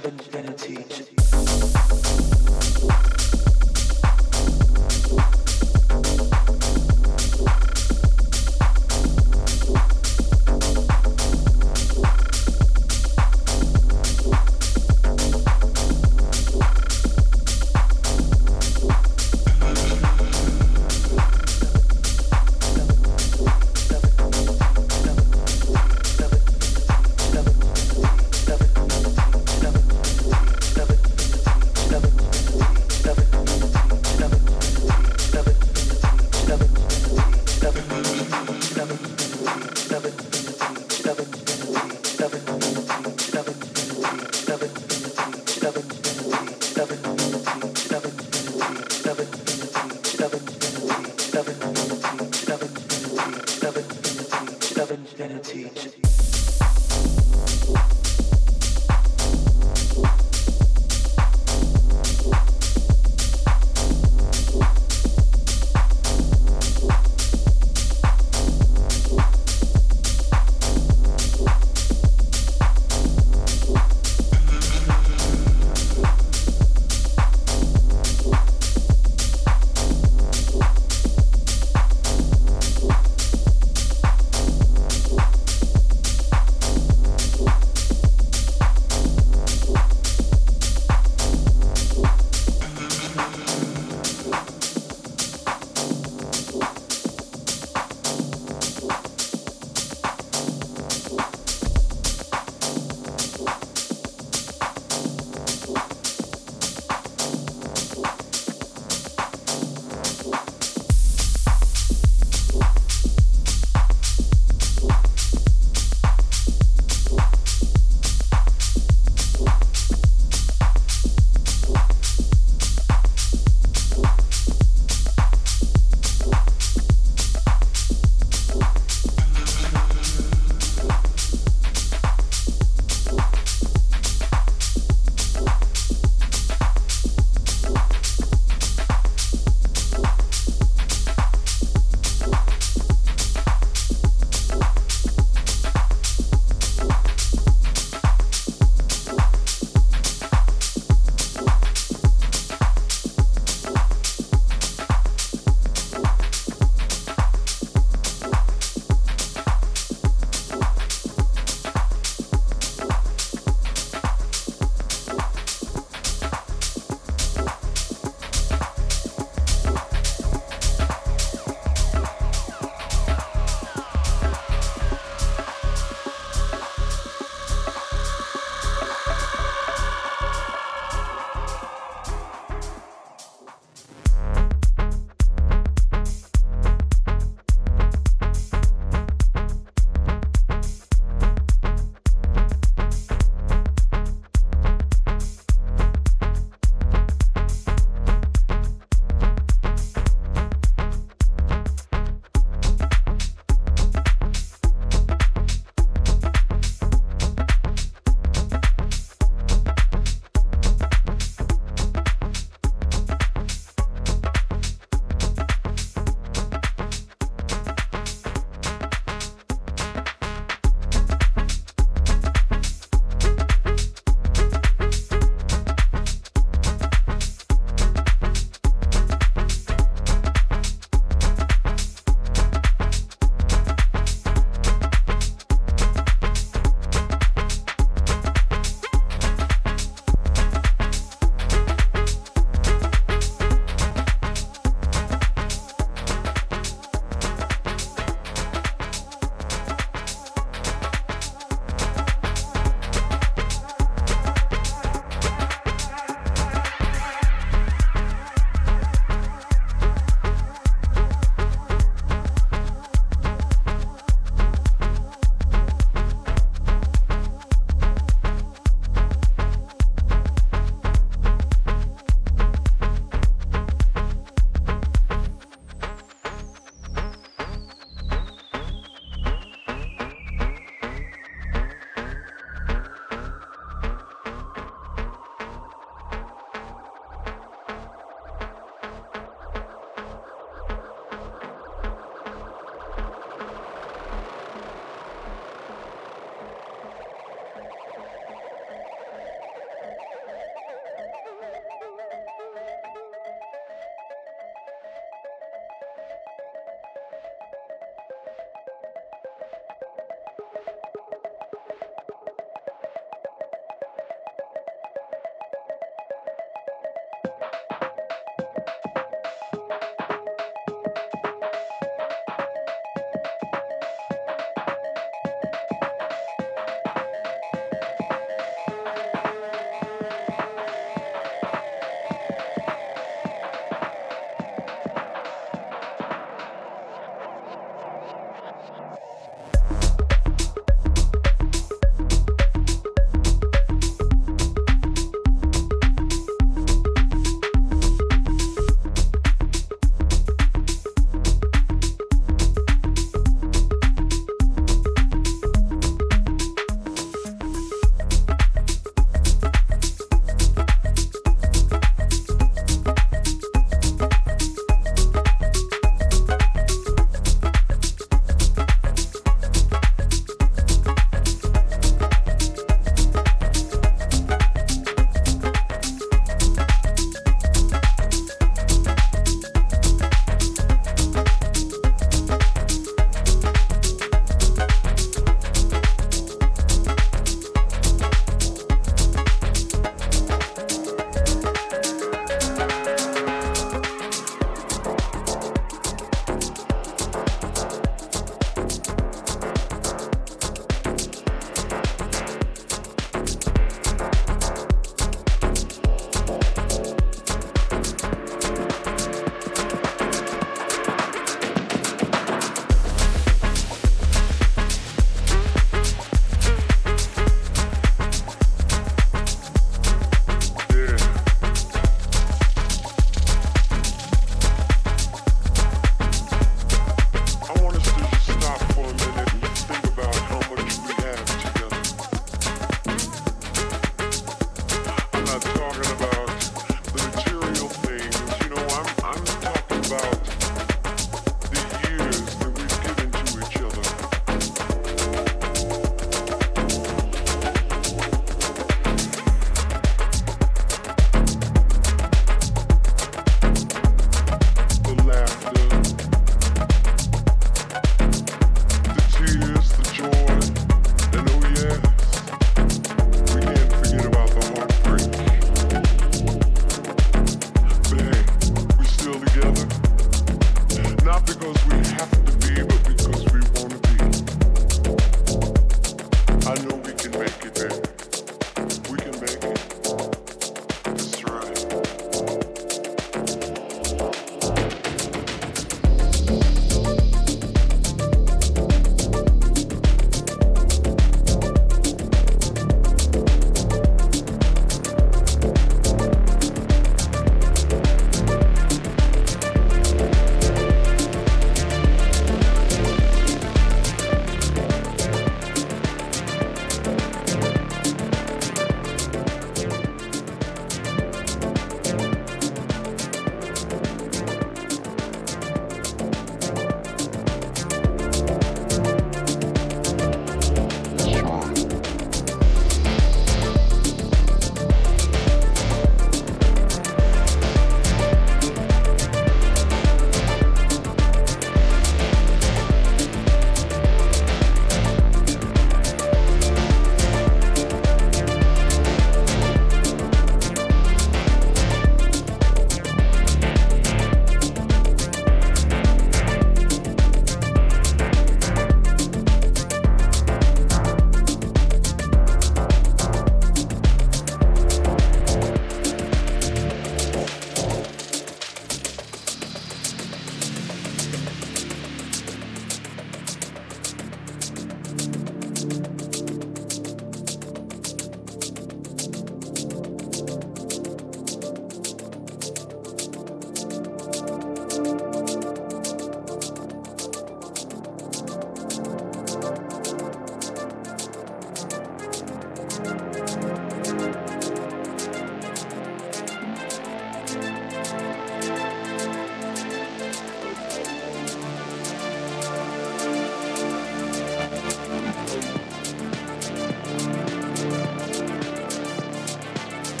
seven,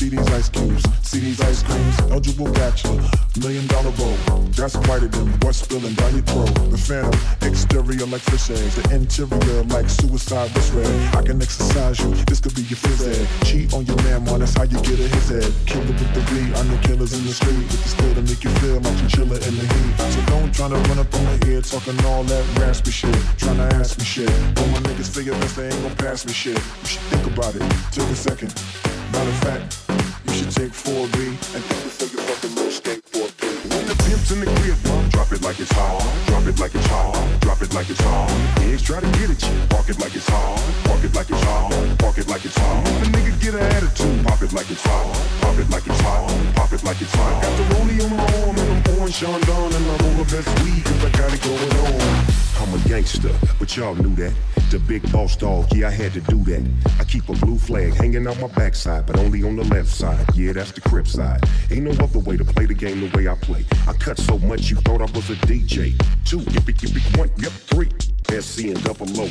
See these ice cubes, see these ice creams. Eligible bachelor, million dollar bowl. That's whiter than what's spilling down your throat. The phantom, exterior like fish eggs, the interior like suicide was red. I can exercise you, this could be your phys ed. Cheat on your man, man, that's how you get a his head. Killer with the V, I know killers in the street. With the skill to make you feel like you're chiller in the heat. So don't try to run up on my ear talking all that raspy shit. Trying to ask me shit. But my niggas figure best they ain't gonna pass me shit. You should think about it, take a second. Matter of fact, you should take 4B and think this is you fucking worst skate 4B. When the pimp's in the crib, mom, drop it like it's hot. Drop it like it's hot. Drop it like it's hot. Pigs try to get at you. Park it like it's hot. Park it like it's hot. Park it like it's hot. If a nigga get an attitude, pop it like it's hot. Pop it like it's hot. Pop it like it's hot. Got the rollie on my arm and I'm pouring Sean Don and I'm over best weed cause I got it going on. I'm a gangster, but y'all knew that. The big boss dog, yeah, I had to do that. I keep a blue flag hanging out my backside, but only on the left side. Yeah, that's the crib side. Ain't no other way to play the game the way I play. I cut so much you thought I was a DJ. Two, yippee, yippee, one, yep, three. SC and double low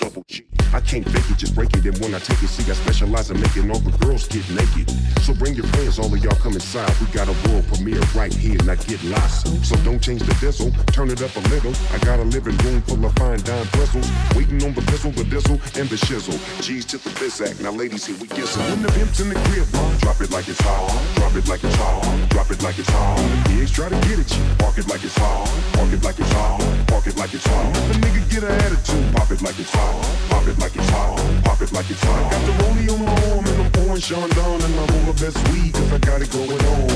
double G. I can't fake it, just break it. And when I take it, see, I specialize in making all the girls get naked. So bring your friends, all of y'all come inside. We got a world premiere right here, not get lost. So don't change the diesel, turn it up a little. I got a living room full of fine dime bristles. Waiting on the pistol, the diesel, and the shizzle. G's to the bizac, now ladies, here we get some. When the pimp's in the crib, drop it like it's hot. Drop it like it's hot. Drop it like it's hot. Pigs try to get at you. Park it like it's hot. Park it like it's hot. Park it like it's hot. A get an attitude, pop it like it's hot. Pop it like it's hot. Pop it like it's hot. Got the rollie on my arm and I'm pouring Sean down and I'm on the best weed cause I got it going on.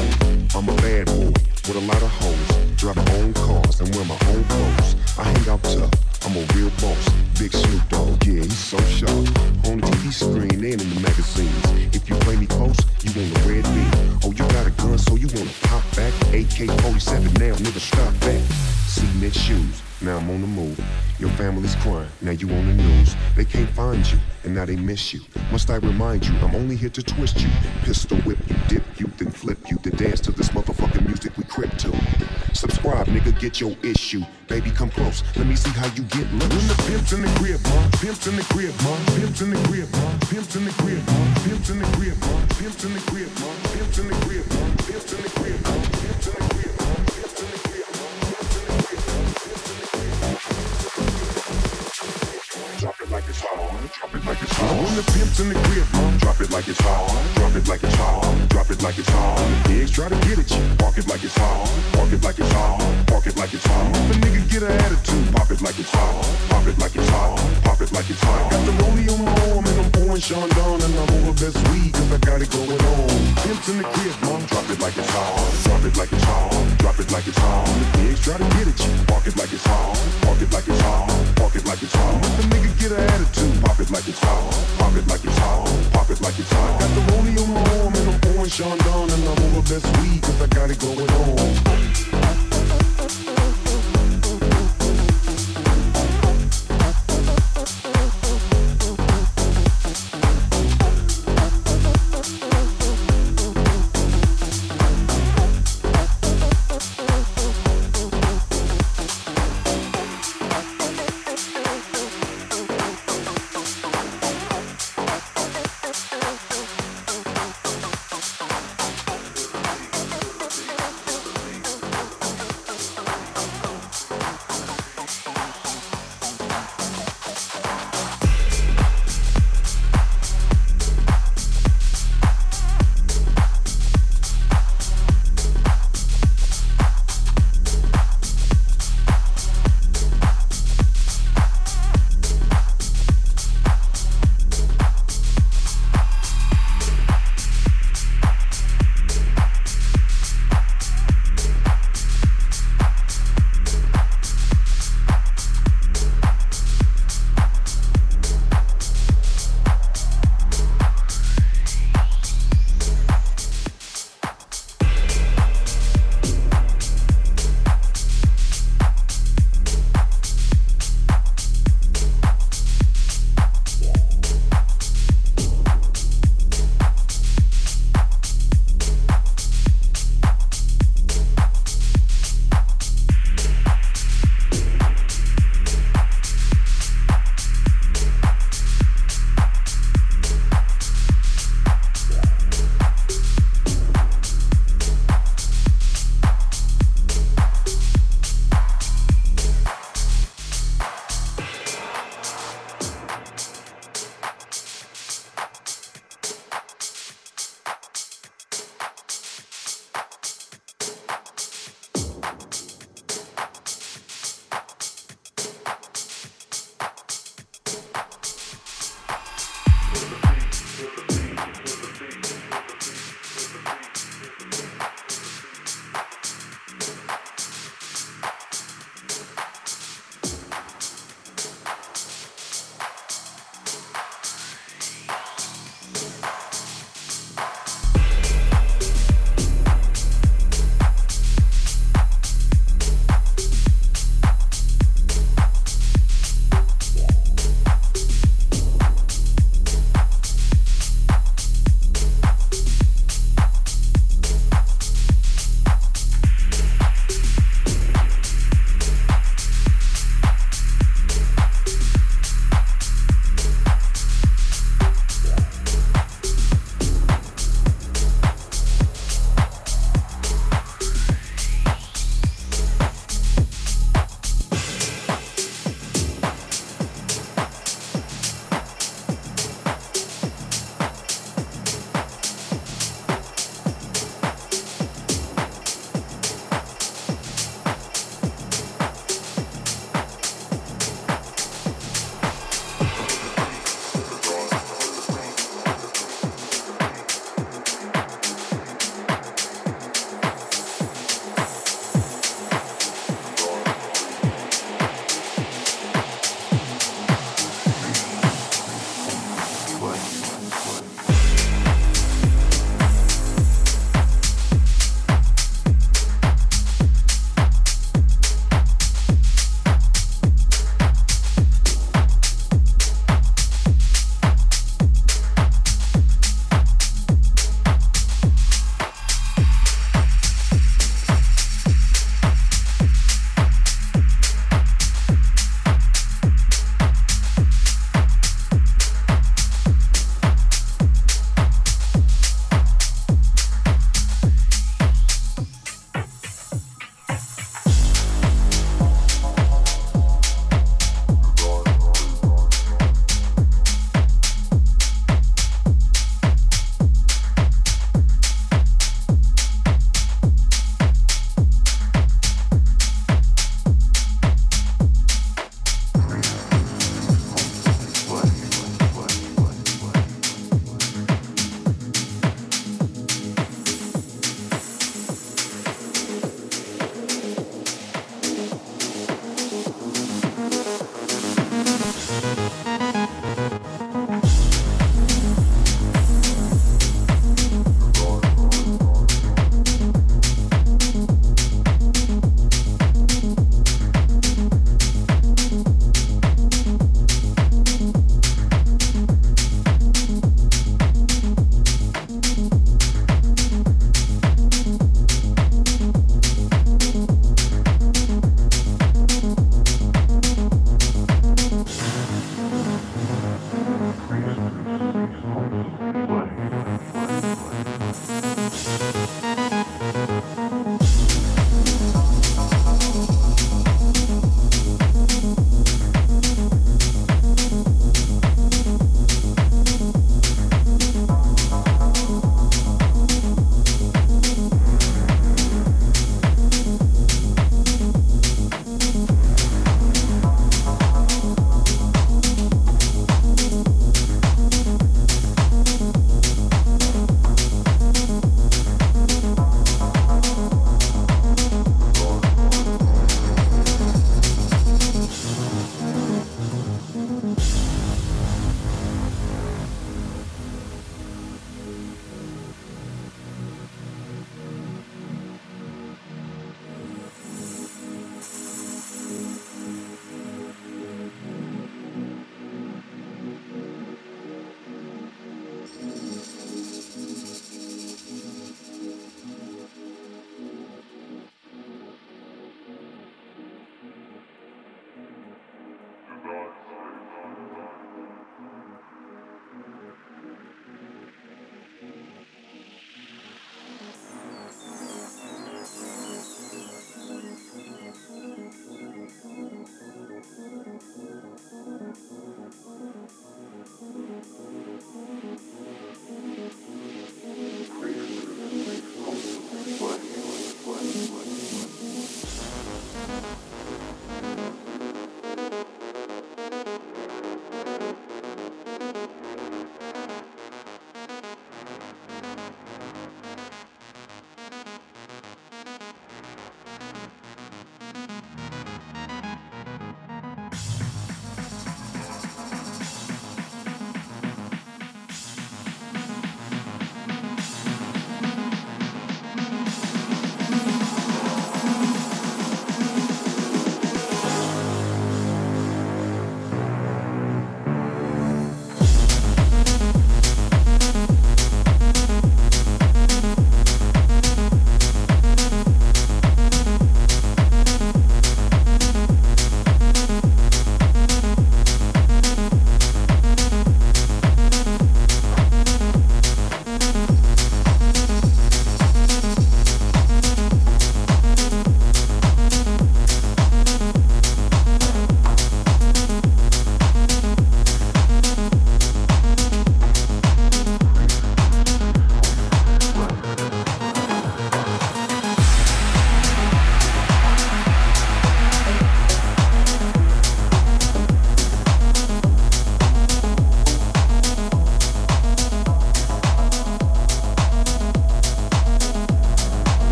I'm a bad boy with a lot of hoes. Drive my own cars and wear my own clothes. I hang out tough. I'm a real boss. Big Snoop Dogg, yeah, he's so sharp. On the TV screen and in the magazines. If you play me close, you want a red beam. Oh, you got a gun, so you wanna pop back? AK-47 now, nigga, stop back, see that. Cement shoes, now I'm on the move. Your family's crying, now you on the news. They can't find you, and now they miss you. Must I remind you, I'm only here to twist you. Pistol whip you, dip you, then flip you, then dance to this motherfucking music we crip to. Subscribe, nigga, get your issue. Baby, come close, let me see how you get loose. When the pimp's in the crib, ma, pimp's in the crib, ma, pimp's in the crib, ma, pimp's in the crib, ma, pimp's in the crib, ma, pimp's in the crib, ma, pimp's in the crib, ma, pimp's in the crib, ma, pimp's in the crib, ma, pimp's in the crib, ma, Drop it like it's hot, drop it like it's hot. When the pimp's in the crib, drop it like it's hot, drop it like it's hot, drop it like it's hot. Pigs try to get at you, park it like it's hot, park it like it's hot, park it like it's hot. If a nigga get an attitude, pop it like it's hot, pop it like it's hot, pop it like it's hot. Got the rollie on my arm and I'm pouring Sean down and I'm over best weed I got it going on. Pimp's in the crib, drop it like it's hot, drop it like it's hot, drop it like it's hot. Pigs try to get at you, park it like it's hot, park it like it's hot, park it like it's hot. Get an attitude, pop it like it's hot, pop it like it's hot, pop it like it's hot. Got the rollie on my arm and I'm pouring Sean and I'm over best weed cause I got it going on.